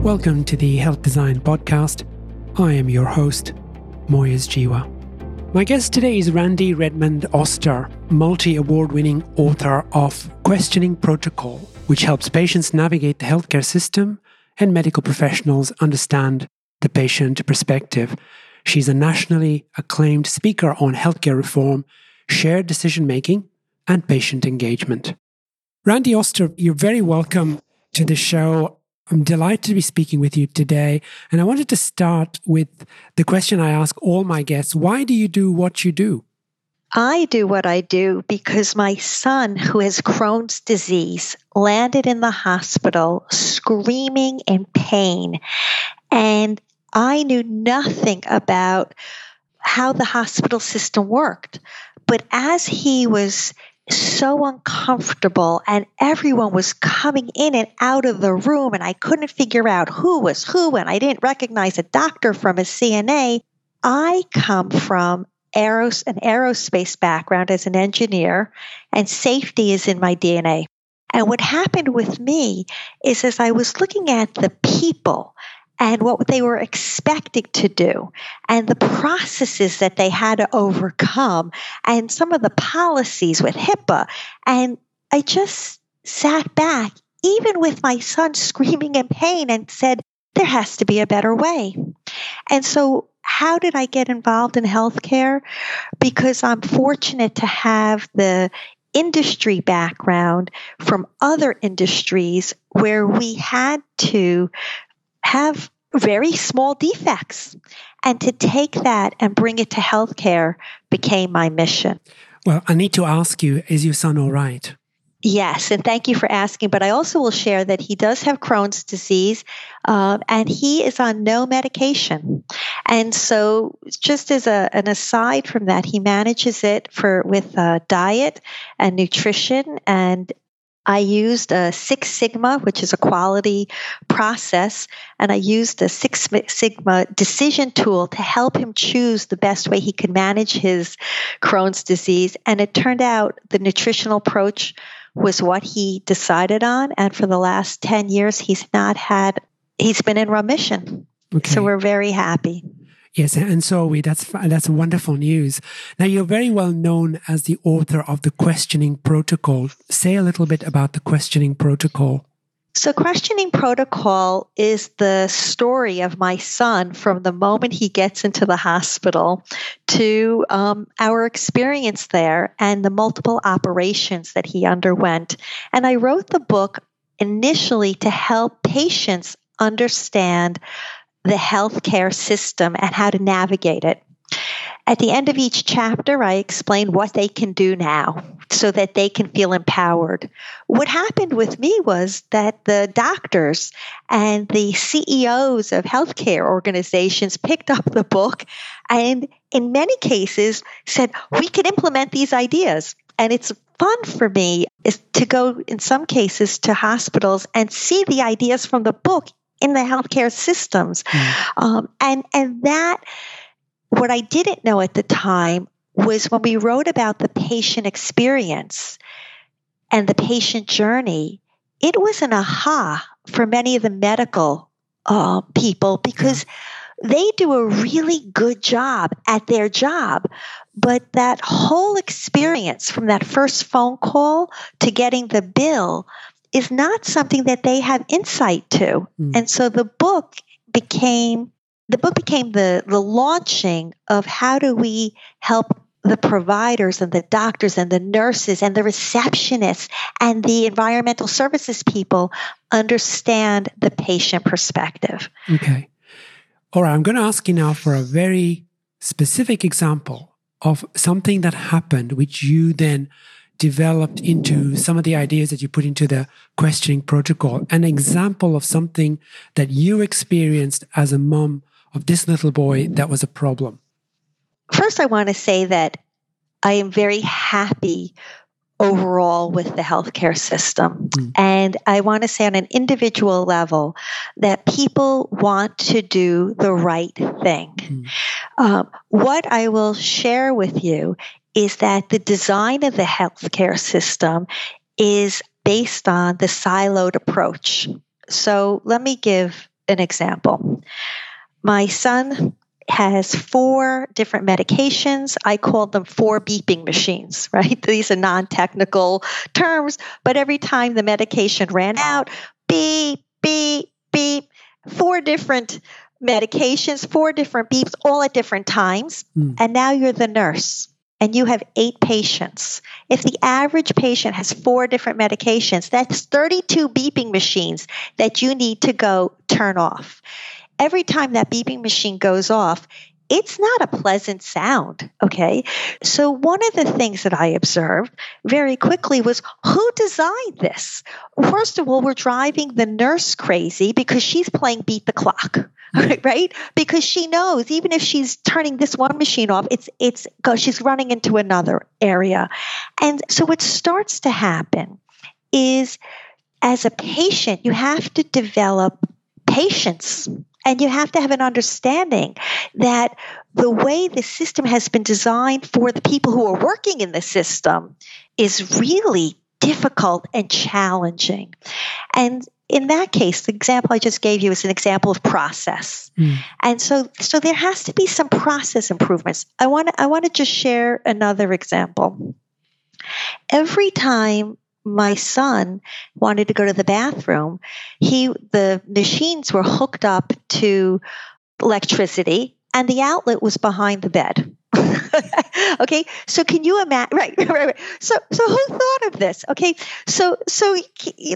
Welcome to the Health Design Podcast. I am your host, Moyez Jiwa. My guest today is Randi Redmond Oster, multi award winning author of Questioning Protocol, which helps patients navigate the healthcare system and medical professionals understand the patient perspective. She's a nationally acclaimed speaker on healthcare reform, shared decision making, and patient engagement. Randi Oster, you're very welcome to the show. I'm delighted to be speaking with you today. And I wanted to start with the question I ask all my guests Why do you do what you do? I do what I do because my son, who has Crohn's disease, landed in the hospital screaming in pain. And I knew nothing about how the hospital system worked. But as he was so uncomfortable and everyone was coming in and out of the room and I couldn't figure out who was who and I didn't recognize a doctor from a CNA. I come from aeros an aerospace background as an engineer and safety is in my DNA. And what happened with me is as I was looking at the people and what they were expected to do and the processes that they had to overcome and some of the policies with HIPAA. And I just sat back, even with my son screaming in pain, and said, there has to be a better way. And so, how did I get involved in healthcare? Because I'm fortunate to have the industry background from other industries where we had to have very small defects. And to take that and bring it to healthcare became my mission. Well, I need to ask you is your son all right? Yes, and thank you for asking. But I also will share that he does have Crohn's disease, um, and he is on no medication. And so, just as a, an aside from that, he manages it for with uh, diet and nutrition and I used a Six Sigma, which is a quality process, and I used a Six Sigma decision tool to help him choose the best way he could manage his Crohn's disease. And it turned out the nutritional approach was what he decided on. And for the last 10 years, he's not had, he's been in remission. Okay. So we're very happy. Yes, and so we that's that's wonderful news. Now you're very well known as the author of the questioning protocol. Say a little bit about the questioning protocol. So, Questioning Protocol is the story of my son from the moment he gets into the hospital to um, our experience there and the multiple operations that he underwent. And I wrote the book initially to help patients understand the healthcare system and how to navigate it. At the end of each chapter, I explain what they can do now so that they can feel empowered. What happened with me was that the doctors and the CEOs of healthcare organizations picked up the book and, in many cases, said, We can implement these ideas. And it's fun for me is to go in some cases to hospitals and see the ideas from the book in the healthcare systems. Mm. Um, and, and that, what I didn't know at the time was when we wrote about the patient experience and the patient journey, it was an aha for many of the medical uh, people because they do a really good job at their job. But that whole experience from that first phone call to getting the bill is not something that they have insight to. Mm. And so the book became the book became the the launching of how do we help the providers and the doctors and the nurses and the receptionists and the environmental services people understand the patient perspective. Okay. All right, I'm going to ask you now for a very specific example of something that happened which you then developed into some of the ideas that you put into the questioning protocol, an example of something that you experienced as a mom of this little boy that was a problem? First, I want to say that I am very happy overall with the healthcare system. Mm. And I want to say on an individual level that people want to do the right thing. Mm. Um, what I will share with you is that the design of the healthcare system is based on the siloed approach. So let me give an example. My son has four different medications. I call them four beeping machines, right? These are non technical terms, but every time the medication ran out, beep, beep, beep, four different medications, four different beeps, all at different times. Mm. And now you're the nurse and you have eight patients. If the average patient has four different medications, that's 32 beeping machines that you need to go turn off every time that beeping machine goes off, it's not a pleasant sound. Okay. So, one of the things that I observed very quickly was who designed this? First of all, we're driving the nurse crazy because she's playing beat the clock. Hmm. Right? Because she knows even if she's turning this one machine off, it's it's she's running into another area. And so what starts to happen is as a patient, you have to develop patience and you have to have an understanding that the way the system has been designed for the people who are working in the system is really difficult and challenging. And in that case, the example I just gave you is an example of process. Mm. And so so there has to be some process improvements. I want to I want to just share another example. Every time my son wanted to go to the bathroom, he the machines were hooked up to electricity and the outlet was behind the bed. okay, so can you imagine? Right, right, right. So, so who thought of this? Okay, so, so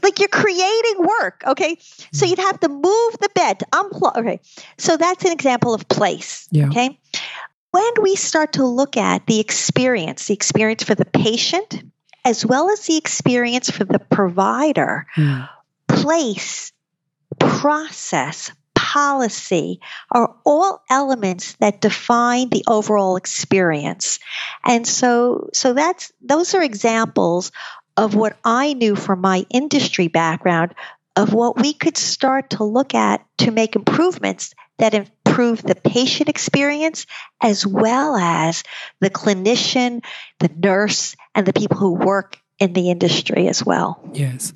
like you're creating work. Okay, so you'd have to move the bed to unplug. Okay, so that's an example of place. Yeah. Okay, when we start to look at the experience, the experience for the patient, as well as the experience for the provider, mm. place, process, policy are all elements that define the overall experience. And so so that's those are examples of what I knew from my industry background of what we could start to look at to make improvements that improve the patient experience as well as the clinician, the nurse, and the people who work in the industry as well. Yes.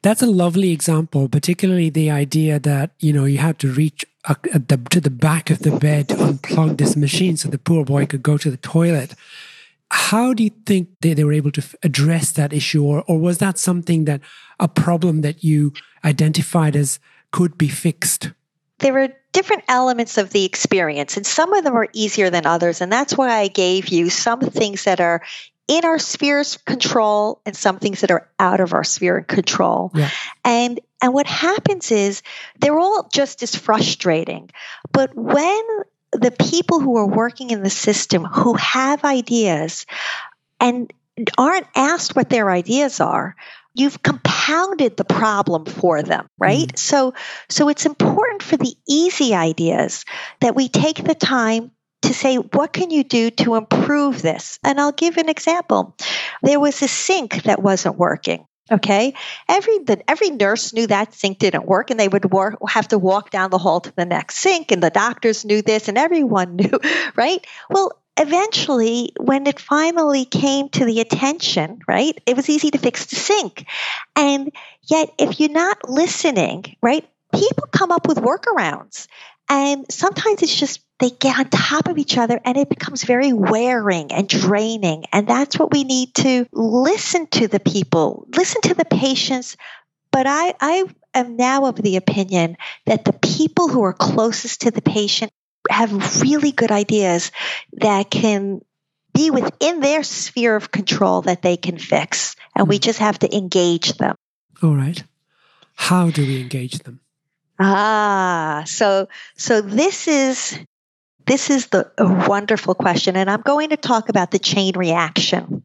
That's a lovely example, particularly the idea that, you know, you had to reach the, to the back of the bed to unplug this machine so the poor boy could go to the toilet. How do you think they, they were able to address that issue? Or, or was that something that a problem that you identified as could be fixed? There were different elements of the experience, and some of them are easier than others. And that's why I gave you some things that are in our spheres of control and some things that are out of our sphere of control. Yeah. And and what happens is they're all just as frustrating. But when the people who are working in the system who have ideas and aren't asked what their ideas are, you've compounded the problem for them right mm. so so it's important for the easy ideas that we take the time to say, what can you do to improve this? And I'll give an example. There was a sink that wasn't working. Okay, every the, every nurse knew that sink didn't work, and they would work, have to walk down the hall to the next sink, and the doctors knew this, and everyone knew, right? Well, eventually, when it finally came to the attention, right, it was easy to fix the sink, and yet if you're not listening, right, people come up with workarounds, and sometimes it's just they get on top of each other and it becomes very wearing and draining. And that's what we need to listen to the people, listen to the patients. But I, I am now of the opinion that the people who are closest to the patient have really good ideas that can be within their sphere of control that they can fix. And we hmm. just have to engage them. All right. How do we engage them? Ah, so so this is this is the a wonderful question, and I'm going to talk about the chain reaction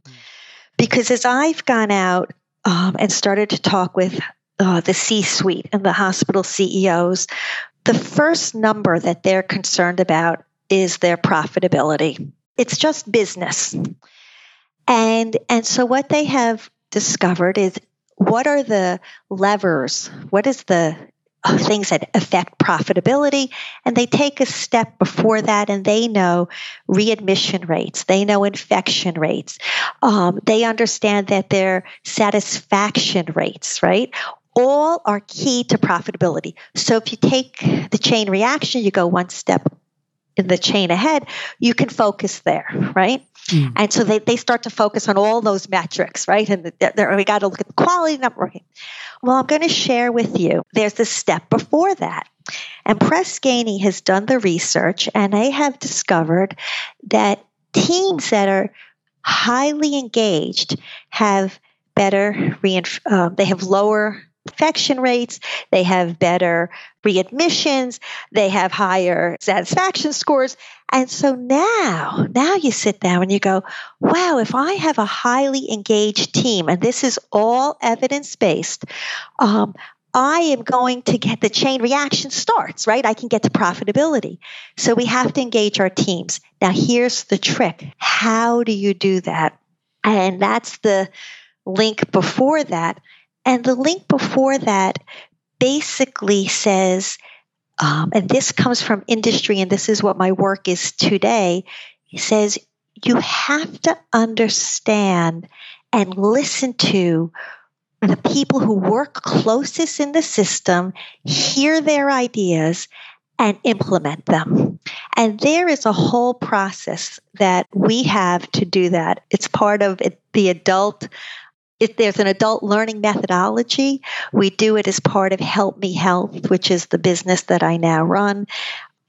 because as I've gone out um, and started to talk with uh, the C-suite and the hospital CEOs, the first number that they're concerned about is their profitability. It's just business, and and so what they have discovered is what are the levers? What is the things that affect profitability. And they take a step before that and they know readmission rates, they know infection rates, um, they understand that their satisfaction rates, right? All are key to profitability. So if you take the chain reaction, you go one step in the chain ahead, you can focus there, right? Mm. And so they, they start to focus on all those metrics, right? And we got to look at the quality networking. Well, I'm going to share with you, there's a step before that. And Press Ganey has done the research and they have discovered that teams that are highly engaged have better, reinf- uh, they have lower infection rates, they have better readmissions, they have higher satisfaction scores. And so now, now you sit down and you go, wow, if I have a highly engaged team, and this is all evidence based, um, I am going to get the chain reaction starts, right? I can get to profitability. So we have to engage our teams. Now, here's the trick how do you do that? And that's the link before that. And the link before that basically says, um, and this comes from industry, and this is what my work is today. Says, you have to understand and listen to the people who work closest in the system, hear their ideas, and implement them. And there is a whole process that we have to do that. It's part of the adult. If there's an adult learning methodology, we do it as part of Help Me Health, which is the business that I now run.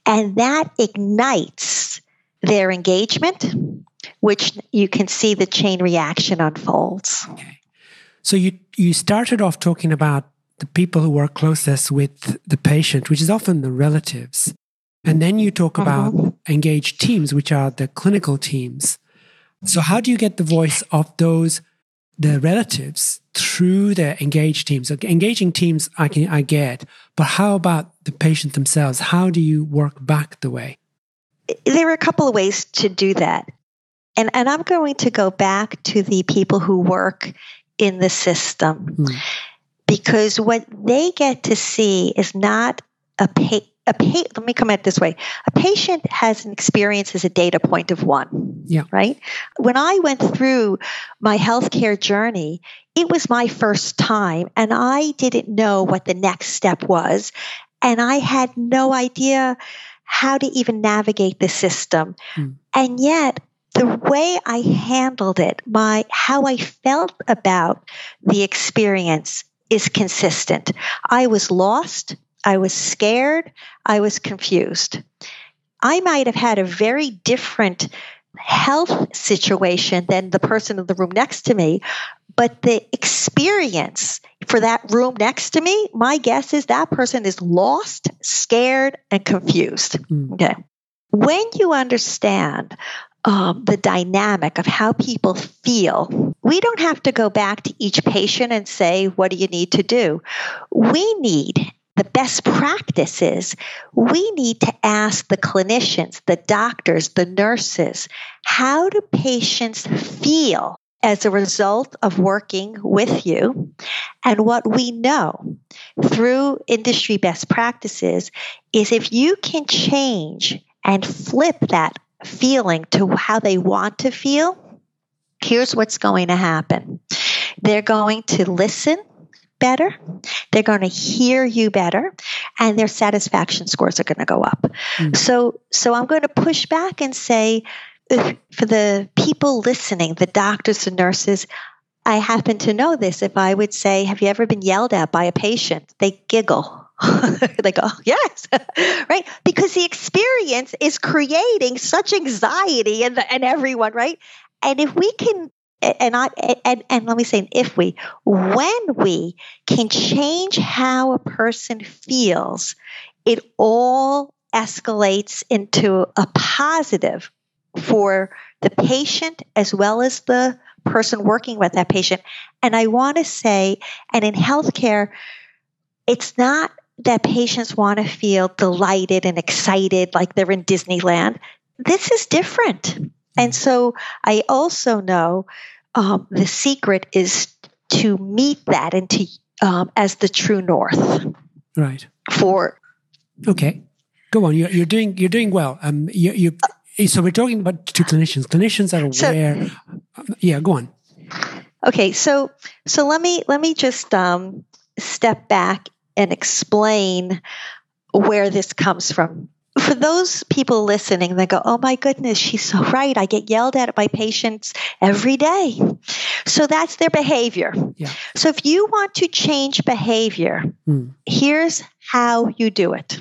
And that ignites their engagement, which you can see the chain reaction unfolds. Okay. So you you started off talking about the people who work closest with the patient, which is often the relatives. And then you talk about uh-huh. engaged teams, which are the clinical teams. So how do you get the voice of those the relatives through the engaged teams? So engaging teams I can I get, but how about the patient themselves? How do you work back the way? There are a couple of ways to do that. And and I'm going to go back to the people who work in the system. Mm. Because what they get to see is not a pa- a pa- let me come at it this way. A patient has an experience as a data point of one. Yeah. Right? When I went through my healthcare journey, it was my first time and I didn't know what the next step was. And I had no idea how to even navigate the system. Mm. And yet the way I handled it, my how I felt about the experience is consistent. I was lost, I was scared, I was confused. I might have had a very different health situation than the person in the room next to me, but the experience for that room next to me, my guess is that person is lost, scared, and confused. Mm. Okay. When you understand um, the dynamic of how people feel. We don't have to go back to each patient and say, What do you need to do? We need the best practices. We need to ask the clinicians, the doctors, the nurses, how do patients feel as a result of working with you. And what we know through industry best practices is if you can change and flip that feeling to how they want to feel, here's what's going to happen. They're going to listen better, they're going to hear you better, and their satisfaction scores are going to go up. Mm. So so I'm going to push back and say for the people listening, the doctors and nurses, I happen to know this. If I would say, Have you ever been yelled at by a patient? They giggle they go, yes, right? Because the experience is creating such anxiety in, the, in everyone, right? And if we can, and I, and, and let me say, if we, when we can change how a person feels, it all escalates into a positive for the patient as well as the person working with that patient. And I want to say, and in healthcare, it's not that patients want to feel delighted and excited like they're in Disneyland. This is different. And so I also know um, the secret is to meet that and to um, as the true north. Right. For okay, go on. You're, you're doing you're doing well. Um, you, you so we're talking about two clinicians. Clinicians are aware. So, yeah, go on. Okay, so so let me let me just um, step back and explain where this comes from. For those people listening that go, oh my goodness, she's so right. I get yelled at by patients every day. So that's their behavior. Yeah. So if you want to change behavior, Mm. here's how you do it.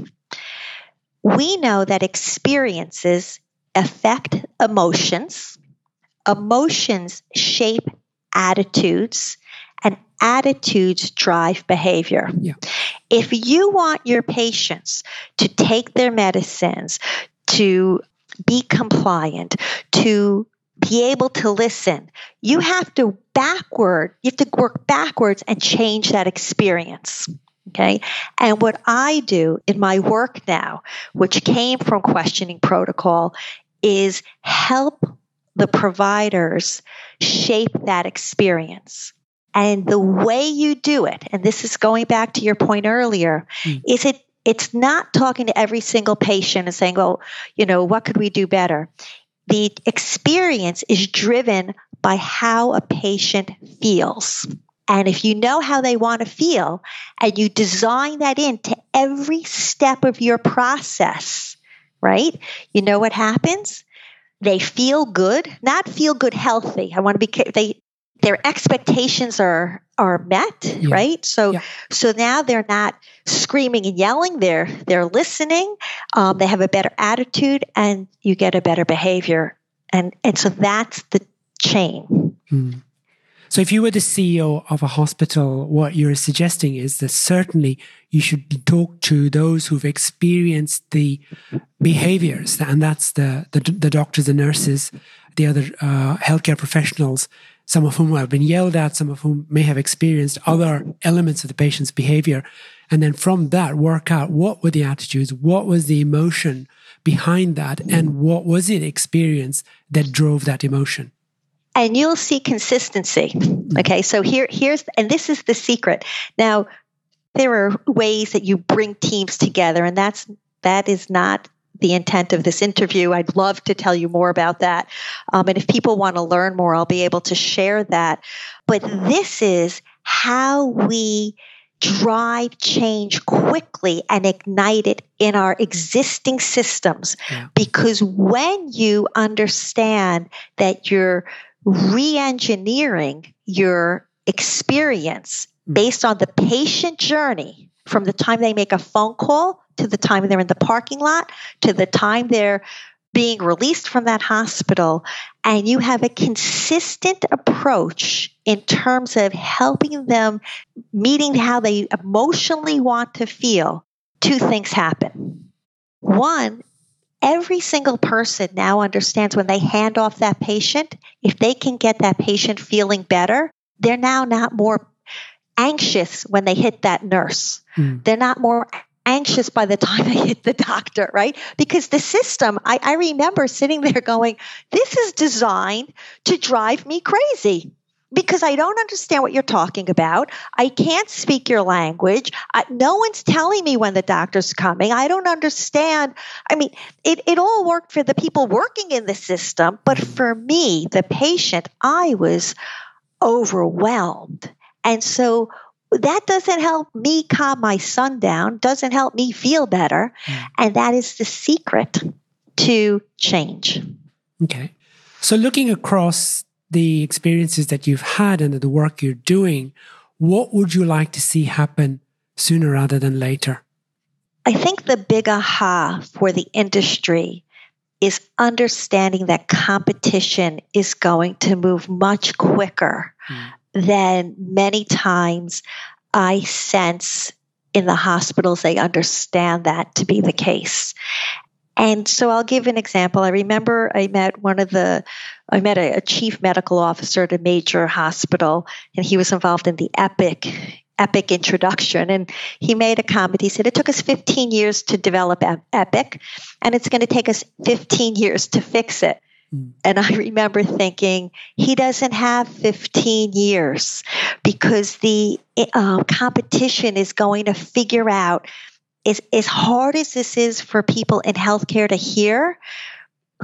We know that experiences affect emotions, emotions shape attitudes, and attitudes drive behavior. Yeah. If you want your patients to take their medicines, to be compliant, to be able to listen, you have to backward, you have to work backwards and change that experience. Okay. And what I do in my work now, which came from questioning protocol, is help the providers shape that experience. And the way you do it, and this is going back to your point earlier, Mm. is it it's not talking to every single patient and saying, well, you know, what could we do better? The experience is driven by how a patient feels. And if you know how they want to feel and you design that into every step of your process, right? You know what happens? They feel good, not feel good healthy. I want to be they their expectations are are met, Yeah. right? So Yeah. so now they're not screaming and yelling. They're they're listening. Um, they have a better attitude, and you get a better behavior. And and so that's the chain. Mm. So, if you were the CEO of a hospital, what you're suggesting is that certainly you should talk to those who've experienced the behaviors, and that's the the, the doctors, the nurses, the other uh, healthcare professionals, some of whom have been yelled at, some of whom may have experienced other elements of the patient's behavior, and then from that work out what were the attitudes, what was the emotion behind that, and what was the experience that drove that emotion. and you'll see consistency. Okay, so here here's and this is the secret. Now there are ways that you bring teams together, and that's that is not the intent of this interview. I'd love to tell you more about that, um, and if people want to learn more, I'll be able to share that. But this is how we drive change quickly and ignite it in our existing systems Yeah. because when you understand that you're re-engineering your experience based on the patient journey from the time they make a phone call to the time they're in the parking lot to the time they're being released from that hospital and you have a consistent approach in terms of helping them meeting how they emotionally want to feel two things happen one every single person now understands when they hand off that patient, if they can get that patient feeling better, they're now not more anxious when they hit that nurse. Mm. They're not more anxious by the time I hit the doctor, right? Because the system, I, I remember sitting there going, this is designed to drive me crazy. Because I don't understand what you're talking about. I can't speak your language. I, no one's telling me when the doctor's coming. I don't understand. I mean, it, it all worked for the people working in the system, but for me, the patient, I was overwhelmed. And so that doesn't help me calm my son down, doesn't help me feel better. Mm. And that is the secret to change. Okay. So, looking across the experiences that you've had and the work you're doing, what would you like to see happen sooner rather than later? I think the big aha for the industry is understanding that competition is going to move much quicker Mm. Than many times I sense in the hospitals they understand that to be the case. And so I'll give an example. I remember I met one of the, I met a, a chief medical officer at a major hospital, and he was involved in the EPIC epic introduction and he made a comment he said it took us 15 years to develop epic and it's going to take us 15 years to fix it Mm. and i remember thinking he doesn't have 15 years because the uh, competition is going to figure out as, as hard as this is for people in healthcare to hear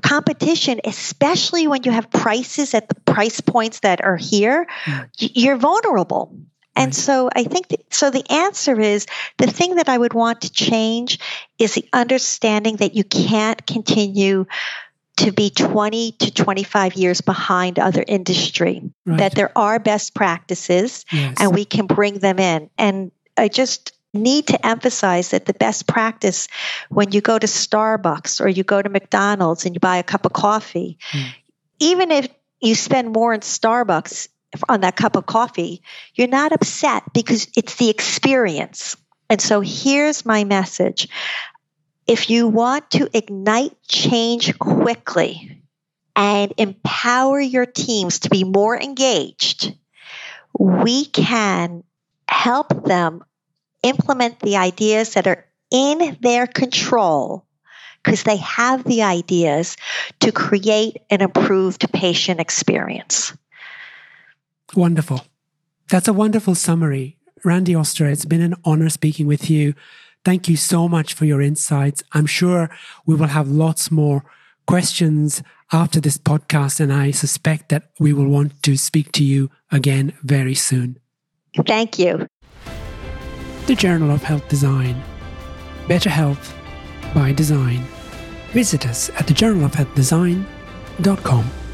competition especially when you have prices at the price points that are here Mm. you're vulnerable And right. so I think that, so the answer is the thing that I would want to change is the understanding that you can't continue to be 20 to 25 years behind other industry right. that there are best practices yes. and we can bring them in and i just need to emphasize that the best practice when you go to starbucks or you go to mcdonald's and you buy a cup of coffee mm. even if you spend more in starbucks on that cup of coffee you're not upset because it's the experience and so here's my message if you want to ignite change quickly and empower your teams to be more engaged, we can help them implement the ideas that are in their control because they have the ideas to create an improved patient experience. Wonderful. That's a wonderful summary. Randi Oster, it's been an honor speaking with you. Thank you so much for your insights. I'm sure we will have lots more questions after this podcast, and I suspect that we will want to speak to you again very soon. Thank you. The Journal of Health Design. Better health by design. Visit us at thejournalofhealthdesign.com.